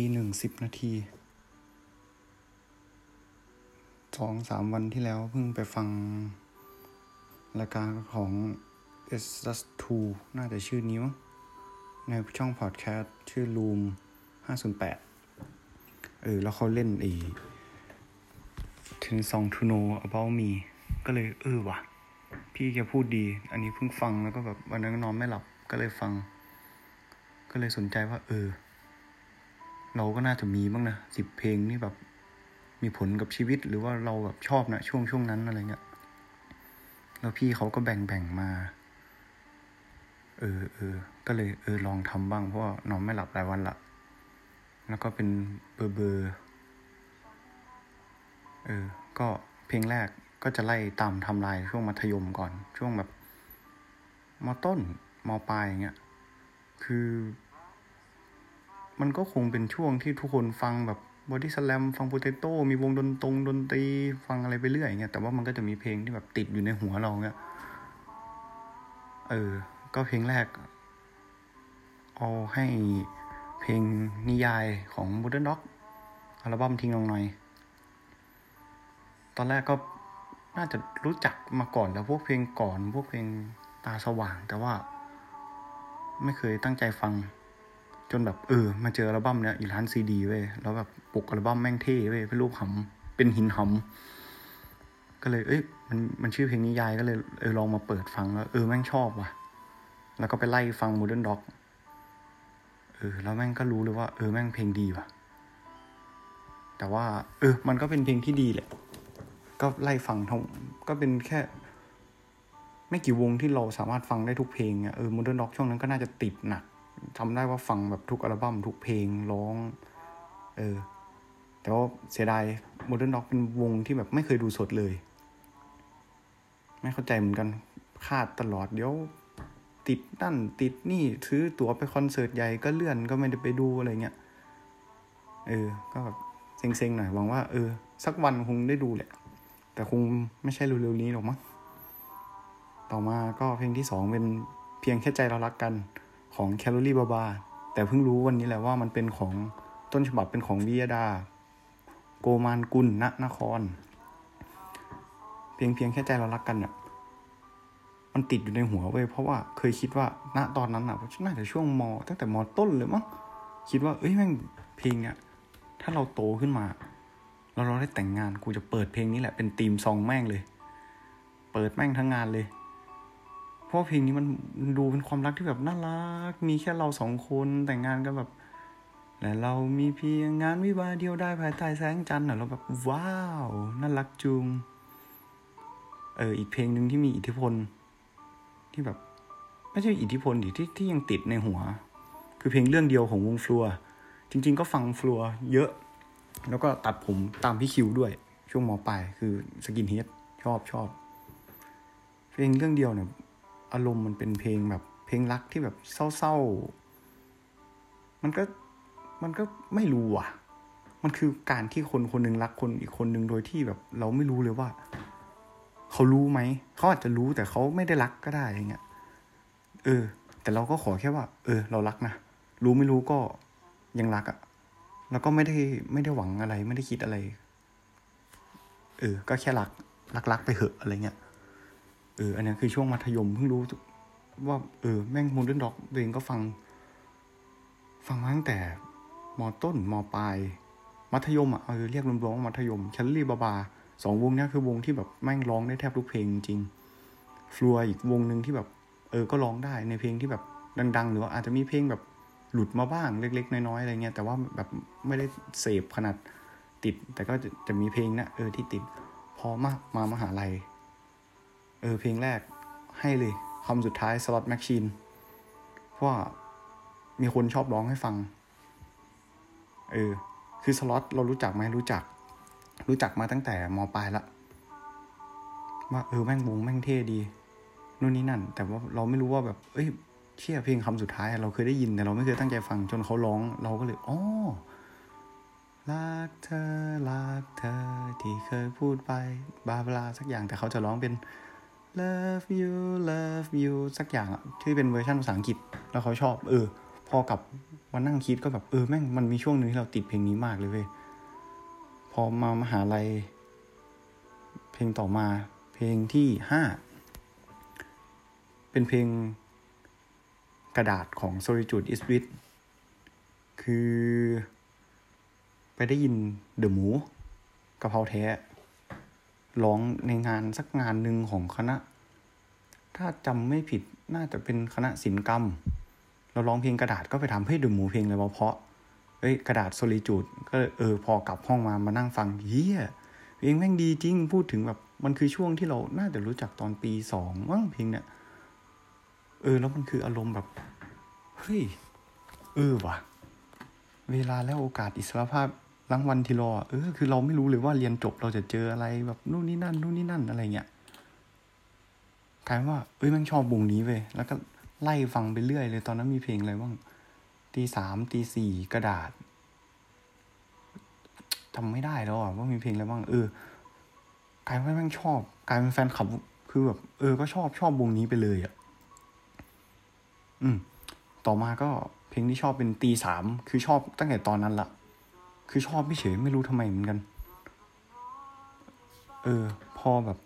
ตีหนึ่งสิบนาทีสองสามวันที่แล้วเพิ่งไปฟังรายการของ s อ s 2น่าจะชื่อนี้มั้งในช่องพอดแคสต์ชื่อ Room 508 เออ แล้วเขาเล่นอีถึง Song to Know About Me ก็เลยเออว่ะ พี่แกพูดดี อันนี้เพิ่งฟังแล้วก็แบบวันนั้นนอนไม่หลับก็เลยฟัง ก็เลยสนใจว่า เออ เราก็น่าจะมีบ้างนะสิบเพลงนี่แบบ มีผลกับชีวิตหรือว่าเราแบบชอบนะช่วงช่วงนั้นอะไรเงี้ยแล้วพี่เขาก็แบ่งแบ่งมา เออเออก็เลยเออลองทำบ้างเพราะนอนไม่หลับหลายวันละแล้วก็เป็นเบอร์เบอร์เออ ก็เพลงแรกก็จะไล่ตามทำลายช่วงมัธยมก่อน ช่วงแบบมต้นมปลายอย่างเงี้ย คือ มันก็คงเป็นช่วงที่ทุกคนฟังแบบบอดี้สแลมฟังโปเตโต้มีวงดนตรงดนตรีฟังอะไรไปเรื่อยอย่างเงี้ยแต่ว่ามันก็จะมีเพลงที่แบบติดอยู่ในหัวเราเงี้ยเออ ก็เพลงแรก เอาให้เพลงนิยายของ Modern Dog อัลบั้มทิ้งลงหน่อย ตอนแรกก็น่าจะรู้จักมาก่อนแล้วพวกเพลงก่อน พวกเพลงตาสว่าง แต่ว่าไม่เคยตั้งใจฟัง จนแบบเออ มาเจออัลบั้มเนี้ยอยู่ร้านซีดีเว้ยแล้วแบบปกอัลบั้มแม่งเท่เว้ยเป็นรูปหำเป็นหินหำก็เลย เอ้ยมันมันชื่อเพลงนิยายก็เลยเออลองมาเปิดฟังแล้วเออแม่งชอบว่ะ แล้วก็ไปไล่ฟัง Modern Dog เออแล้วแม่งก็รู้เลยว่าเออแม่งเพลงดีว่ะ แต่ว่า เออ มันก็เป็นเพลงที่ดีแหละ ก็ไล่ฟังทั้งก็เป็นแค่ ไม่กี่วงที่เราสามารถฟังได้ทุกเพลงอะเออ Modern Dog ช่วงนั้นก็น่าจะติดหนัก ทำได้ว่าฟังแบบทุกอัลบั้มทุกเพลงร้อง เออ แต่ว่าเสียดาย Modern Dog เป็นวงที่แบบไม่เคยดูสดเลย ไม่เข้าใจเหมือนกันคาดตลอดเดี๋ยวติดนั่นติดนี่ซื้อตั๋วไปคอนเสิร์ตใหญ่ก็เลื่อนก็ไม่ได้ไปดูอะไรเงี้ย เออ ก็แบบเซ็งๆหน่อยหวังว่าเออ สักวันคงได้ดูแหละ แต่คงไม่ใช่เร็วๆนี้หรอกมั้งต่อมาก็เพลงที่สองเป็นเพียงแค่ใจเรารักกัน ของแคลอรี่บาบาแต่เพิ่งรู้วันนี้แหละว่ามันเป็นของต้นฉบับเป็นของวิยดา โกมานกุลณนคร เพียงเพียงแค่ใจเรารักกันอะมันติดอยู่ในหัวเว้ยเพราะว่าเคยคิดว่าณตอนนั้นอะน่าจะช่วงม ตั้งแต่มต้นเลยมั้งคิดว่าเอ้ยแม่งเพลงเนี้ยถ้าเราโตขึ้นมาแล้วเราได้แต่งงานกูจะเปิดเพลงนี้แหละเป็นธีมซองแม่งเลย เปิดแม่งทั้งงานเลย เพราะเพลงนี้มันดูเป็นความรักที่แบบน่ารัก มีแค่เราสองคนแต่งงานกันแบบและเรามีเพียงงานวิวาเดียวได้ภายใต้แสงจันทร์เราแบบว้าวน่ารักจุง เอออีกเพลงหนึ่งที่มีอิทธิพล ที่แบบ ไม่ใช่อิทธิพลดิที่ที่ยังติดในหัว คือเพลงเรื่องเดียวของวงฟลัว จริง ๆ ก็ฟังฟลัวเยอะ แล้วก็ตัดผมตามพี่คิวด้วย ช่วงมอปลายคือสกินเฮดชอบชอบเพลงเรื่องเดียวเนี่ย อารมณ์มันเป็นเพลงแบบ เพลงรักที่แบบเศร้าๆ มันก็มันก็ไม่รู้อะ มันคือการที่คนคนหนึ่งรักคนอีกคนหนึ่งโดยที่แบบ เราไม่รู้เลยว่า เขารู้ไหม เขาอาจจะรู้แต่เขาไม่ได้รักก็ได้อย่างเงี้ย เออ แต่เราก็ขอแค่ว่า เออ เรารักนะ รู้ไม่รู้ก็ยังรักอะ่ะ แล้วก็ไม่ได้ไม่ได้หวังอะไร ไม่ได้คิดอะไร เออ ก็แค่รัก รักรักไปเหอะอะไรเงี้ย เออ อันนี้คือช่วงมัธยมเพิ่งรู้ว่าเออแม่งมูนเดนด็อกเองก็ฟัง ฟังมาตั้งแต่มต้นมปลาย มัธยมอะเออเรียกรวมๆว่ามัธยมชัลลี่บาบาสองวงนี้คือวงที่แบบแม่งร้องได้แทบทุกเพลงจริงฟลัวอีกวงหนึ่งที่แบบ เออก็ร้องได้ในเพลงที่แบบดัง ๆ หรือว่าอาจจะมีเพลงแบบหลุดมาบ้างเล็ก ๆ น้อยๆอะไรเงี้ยแต่ว่าแบบไม่ได้เสพขนาดติด แต่ก็จะจะมีเพลงนะเออที่ติดพอมามามหาลัย เออเพลงแรกให้เลยคำสุดท้ายสล็อตแมชชีนเพราะว่ามีคนชอบร้องให้ฟัง เออ คือสล็อตเรารู้จักไหมรู้จัก รู้จักมาตั้งแต่มปลายละว่าเออแม่งวงแม่งเท่ดีนู่นนี่นั่น แต่ว่าเราไม่รู้ว่าแบบ เอ้ยเชี่ยเพลงคำสุดท้ายเราเคยได้ยินแต่เราไม่เคยตั้งใจฟังจนเขาร้อง เราก็เลยอ๋อรักเธอรักเธอที่เคยพูดไปบาบลาสักอย่างแต่เขาจะร้องเป็น love you love you สักอย่างอะที่เป็นเวอร์ชันภาษาอังกฤษ แล้วเขาชอบ เออ พอกับมานั่งคิดก็แบบ เออ แม่งมันมีช่วงหนึ่งที่เราติดเพลงนี้มากเลยเว้ย พอมามหาลัย เพลงต่อมาเพลงที่ห้า เป็นเพลงกระดาษของ Solitude is Wit คือ ไปได้ยินเดอะหมูกะเพราแท้ ร้องในงานสักงานหนึ่งของคณะ ถ้าจำไม่ผิดน่าจะเป็นคณะศิลปกรรม เราร้องเพลงกระดาษก็ไปทำให้ดอะหมูเพลงเลยเพราะเอ้ยกระดาษโซลิจูดก็เออพอกลับห้องมามานั่งฟังเฮียเพลงแม่งดีจริงพูดถึงแบบมันคือช่วงที่เราน่าจะรู้จักตอนปีสองมั้งเพลงเนี้ยเออ แล้วมันคืออารมณ์แบบเฮ้ยเออว่ะ เวลาและโอกาสอิสรภาพ รางวัลที่รอเออคือเราไม่รู้เลยว่าเรียนจบเราจะเจออะไรแบบนู่นนี่นั่นนู่นนี่นั่นอะไรเงี้ยกลายว่าเอ้ยมันชอบวงนี้เว้ยแล้วก็ไล่ฟังไปเรื่อยเลย ตอนนั้นมีเพลงอะไรบ้างตีสามตีสี่กระดาษจำไม่ได้แล้วอะว่ามีเพลงอะไรบ้างเออกลายว่าแม่งชอบกลายเป็นแฟนคลับคือแบบเออก็ชอบชอบวงนี้ไปเลยอะอืม ต่อมาก็เพลงที่ชอบเป็นตีสามคือชอบตั้งแต่ตอนนั้นละ คือชอบไม่เฉยไม่รู้ทำไมเหมือนกัน เออ พอแบบ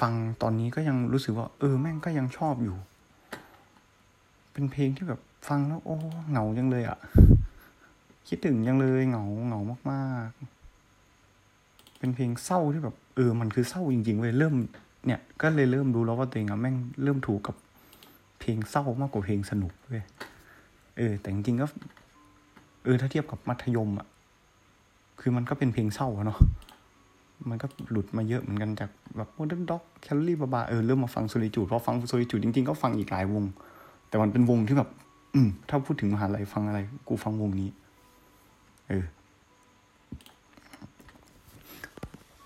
ฟังตอนนี้ก็ยังรู้สึกว่า เออ แม่งก็ยังชอบอยู่ เป็นเพลงที่แบบฟังแล้ว โอ้เหงาจังเลยอะ่ะ คิดถึงยังเลยเหงาเหงามากๆ เป็นเพลงเศร้าที่แบบ เออ มันคือเศร้าจริงๆเว้ยเริ่มเนี่ย ก็เลยเริ่มรู้แล้วว่าตัวเองอะแม่งเริ่มถูกกับเพลงเศร้ามากกว่าเพลงสนุกเว้ย เออ แต่จริงๆก็เออถ้าเทียบกับมัธยมอะคือมันก็เป็นเพลงเศร้าเนาะมันก็หลุดมาเยอะเหมือนกันจากแบบ Moderndog Calories Blah Blah เออเริ่มมาฟัง Solitude พอฟัง Solitude จริงๆก็ฟังอีกหลายวง แต่มันเป็นวงที่แบบ อืม ถ้าพูดถึงมหาลัยฟังอะไร กูฟังวงนี้ เออ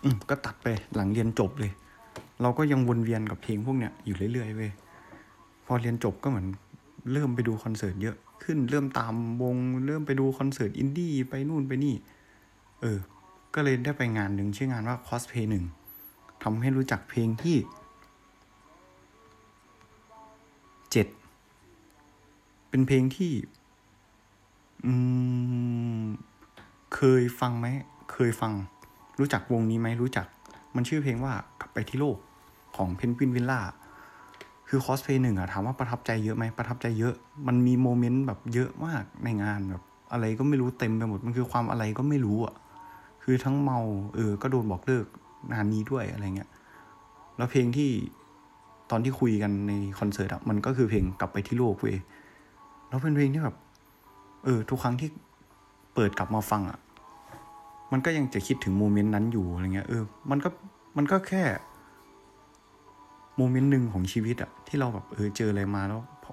อืม ก็ตัดไปหลังเรียนจบเลย เราก็ยังวนเวียนกับเพลงพวกเนี้ยอยู่เรื่อยๆเว้ยพอเรียนจบก็เหมือน เริ่มไปดูคอนเสิร์ตเยอะขึ้นเริ่มตามวง เริ่มไปดูคอนเสิร์ตอินดี้ไปนู่นไปนี่ เออ ก็เลยได้ไปงานหนึ่งชื่องานว่า cosplay หนึ่งทำให้รู้จักเพลงที่เจ็ดเป็นเพลงที่อืมเคยฟังไหมเคยฟัง รู้จักวงนี้ไหมรู้จัก มันชื่อเพลงว่ากลับไปที่โลกของเพนกวินวิลล่า คือคอสเพย์หนึ่งอะถามว่าประทับใจเยอะไหมประทับใจเยอะ มันมีโมเมนต์แบบเยอะมากในงานแบบอะไรก็ไม่รู้เต็มไปหมด มันคือความอะไรก็ไม่รู้อะคือทั้งเมาเออ ก็โดนบอกเลิกงานนี้ด้วยอะไรเงี้ย แล้วเพลงที่ตอนที่คุยกันในคอนเสิร์ตอะมันก็คือเพลงกลับไปที่โลกเว้ยแล้วเป็นเพลงที่แบบ เออ ทุกครั้งที่เปิดกลับมาฟังอะมันก็ยังจะคิดถึงโมเมนต์นั้นอยู่อะไรเงี้ยเออ มันก็มันก็แค่ โมเมนต์หนึ่งของชีวิตอะที่เราแบบเออเจออะไรมาแล้วพอ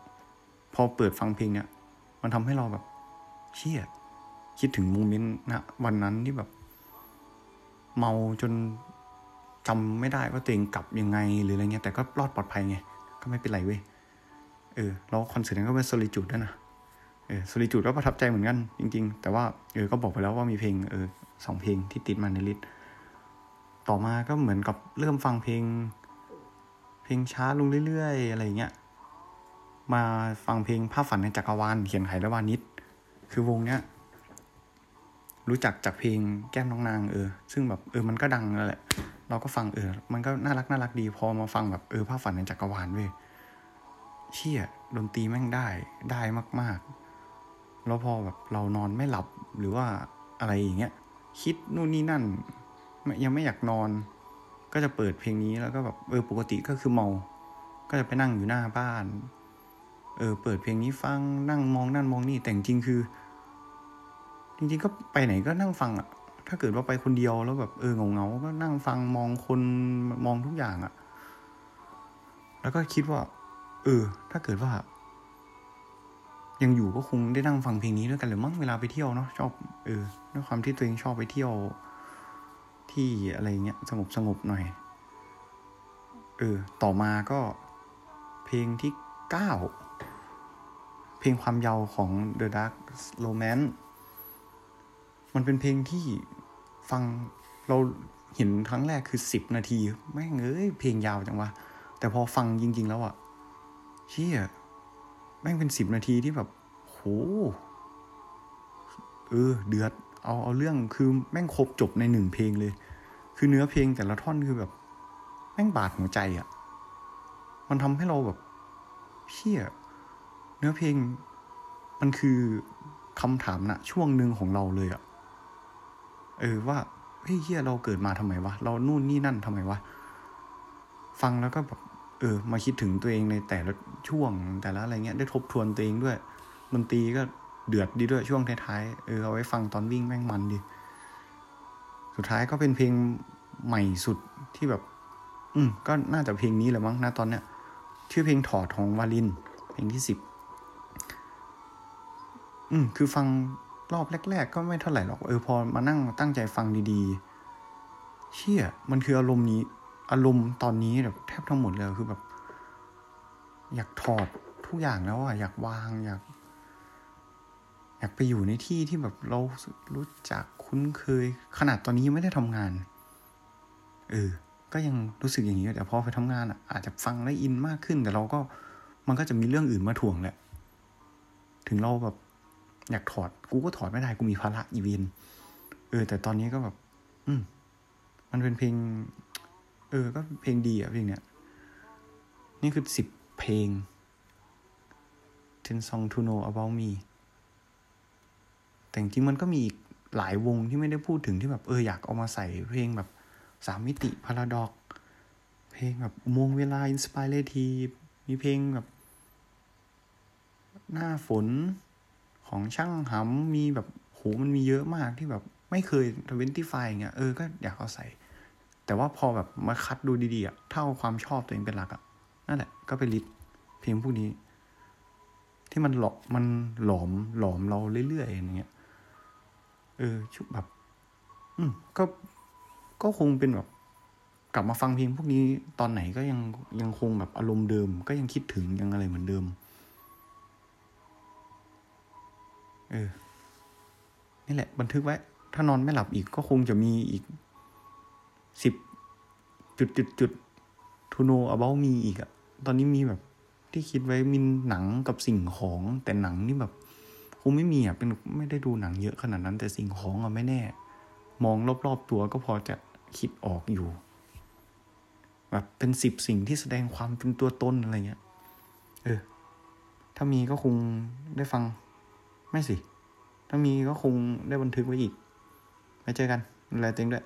พอเปิดฟังเพลงเนี้ยมันทำให้เราแบบเชี่ยคิดถึงโมเมนต์นะวันนั้นที่แบบ เมาจนจำไม่ได้ว่าตัวเองกลับยังไงหรืออะไรเงี้ยแต่ก็รอดปลอดภัยไง ก็ไม่เป็นไรเว้ยเออแล้วคอนเสิร์ตนั้นก็เป็น Solitude ด้วยนะเออ Solitude ก็ประทับใจเหมือนกันจริง ๆ แต่ว่าเออก็บอกไปแล้วว่ามีเพลงเออสองเพลงที่ติดมาใน list ต่อมาก็เหมือนกับเริ่มฟังเพลง เพลงช้าลงเรื่อยๆ อะไรเงี้ย มาฟังเพลงภาพฝันในจักรวาลเขียนไขและวานิช คือวงเนี้ย รู้จักจากเพลงแก้มน้องนางเออ ซึ่งแบบเออมันก็ดังแล้วแหละ เราก็ฟังเออ มันก็น่ารักน่ารักดี พอมาฟังแบบเออภาพฝันในจักรวาลเว้ย เชี่ยดนตรีแม่งได้ได้มาก ๆ แล้วพอแบบเรานอนไม่หลับหรือว่าอะไรอย่างเงี้ย คิดนู่นนี่นั่นยังไม่อยากนอน ก็จะเปิดเพลงนี้แล้วก็แบบเออปกติก็คือเมา ก็จะไปนั่งอยู่หน้าบ้าน เออ เปิดเพลงนี้ฟังนั่งมองนั่นมองนี่แต่จริงคือ จริงๆก็ไปไหนก็นั่งฟังอะถ้าเกิดว่าไปคนเดียวแล้วแบบเออเงาเงาก็นั่งฟังมองคนมองทุกอย่างอะแล้วก็คิดว่า เออ ถ้าเกิดว่า ยังอยู่ก็คงได้นั่งฟังเพลงนี้ด้วยกันหรือมั้งเวลาไปเที่ยวเนาะชอบ เออด้วยความที่ตัวเองชอบไปเที่ยว ที่อะไรเงี้ยสงบสงบหน่อย เออ ต่อมาก็ เพลงที่เก้าเพลงความยาวของ The Dark Romance มันเป็นเพลงที่ฟังเราเห็นครั้งแรกคือสิบนาที แม่งเอ้ยเพลงยาวจังวะ แต่พอฟังจริง ๆ แล้วอะเชี่ยแม่งเป็นสิบนาทีที่แบบโหเออ เดือด เอาเอาเรื่องคือแม่งครบจบในหนึ่งเพลงเลย คือเนื้อเพลงแต่ละท่อนคือแบบแม่งบาดหัวใจอะ่ะ มันทำให้เราแบบเชี่ยเนื้อเพลงมันคือคำถามนะช่วงหนึ่งของเราเลยอะ่ะ เออว่าเฮ้ยเฮียเราเกิดมาทำไมวะ เรานู่นนี่นั่นทำไมวะ ฟังแล้วก็แบบเออ มาคิดถึงตัวเองในแต่ละช่วงแต่ละอะไรเงี้ย ได้ทบทวนตัวเองด้วยดนตรีก็เดือดดีด้วยช่วงท้ายๆ เออเอาไว้ฟังตอนวิ่งแม่งมันดี สุดท้ายก็เป็นเพลงใหม่สุดที่แบบ อืม ก็น่าจะเพลงนี้แหละมั้งนะตอนเนี้ย ชื่อเพลงถอดของวาลิน เพลงที่สิบ อืม คือฟังรอบแรก ๆ ก็ไม่เท่าไหร่หรอก เออ พอมานั่งตั้งใจฟังดีๆ เชี่ย มันคืออารมณ์นี้ อารมณ์ตอนนี้แบบแทบทั้งหมดเลย คือแบบ อยากถอดทุกอย่างแล้วอะ อยากวาง อยาก อยากไปอยู่ในที่ที่แบบเรารู้จักคุ้นเคย ขนาดตอนนี้ยังไม่ได้ทำงาน เออ ก็ยังรู้สึกอย่างนี้แต่พอไปทำงานอะ อาจจะฟังได้อินมากขึ้น แต่เราก็มันก็จะมีเรื่องอื่นมาถ่วงแหละ ถึงเราแบบอยากถอด กูก็ถอดไม่ได้ กูมีภาระอีเวนเออ แต่ตอนนี้ก็แบบ อืม มันเป็นเพลง เออ ก็เพลงดีอะเพลงเนี้ย นี่คือสิบเพลง Ten Song to Know About Me แต่จริงมันก็มีอีกหลายวงที่ไม่ได้พูดถึงที่แบบเอออยากเอามาใส่เพลงแบบสามมิติพาราดอก เพลงแบบอุโมงเวลาอินสปายเลทีมีเพลงแบบ หน้าฝนของช่างหำมีแบบโหมันมีเยอะมากที่แบบไม่เคยทเวนตี้ไฟเงี้ยเออก็อยากเอาใส่ แต่ว่าพอแบบมาคัดดูดีๆอะเท่าความชอบตัวเองเป็นหลักอะนั่นแหละก็ไปลิสเพลงพวกนี้ ที่มันหลอกมันหลอมหลอมเราเรื่อยๆอย่างเงี้ย เออชุบแบบ อืม ก็ก็คงเป็นแบบ กลับมาฟังเพลงพวกนี้ตอนไหนก็ยังยังคงแบบอารมณ์เดิม ก็ยังคิดถึงยังอะไรเหมือนเดิม เออ นี่แหละ บันทึกไว้ ถ้านอนไม่หลับอีกก็คงจะมีอีกสิบจุดจุดจุดทูโนอ about มีอีกอะตอนนี้มีแบบที่คิดไว้มีหนังกับสิ่งของแต่หนังนี่แบบ คงไม่มีอะเป็นไม่ได้ดูหนังเยอะขนาดนั้น แต่สิ่งของอะไม่แน่ มองรอบๆตัวก็พอจะคิดออกอยู่แบบเป็นสิบสิ่งที่แสดงความเป็นตัวตนอะไรเงี้ย เออ ถ้ามีก็คงได้ฟัง ไม่สิ ถ้ามีก็คงได้บันทึกไว้อีกไปเจอกันดูแลตัวเองด้วย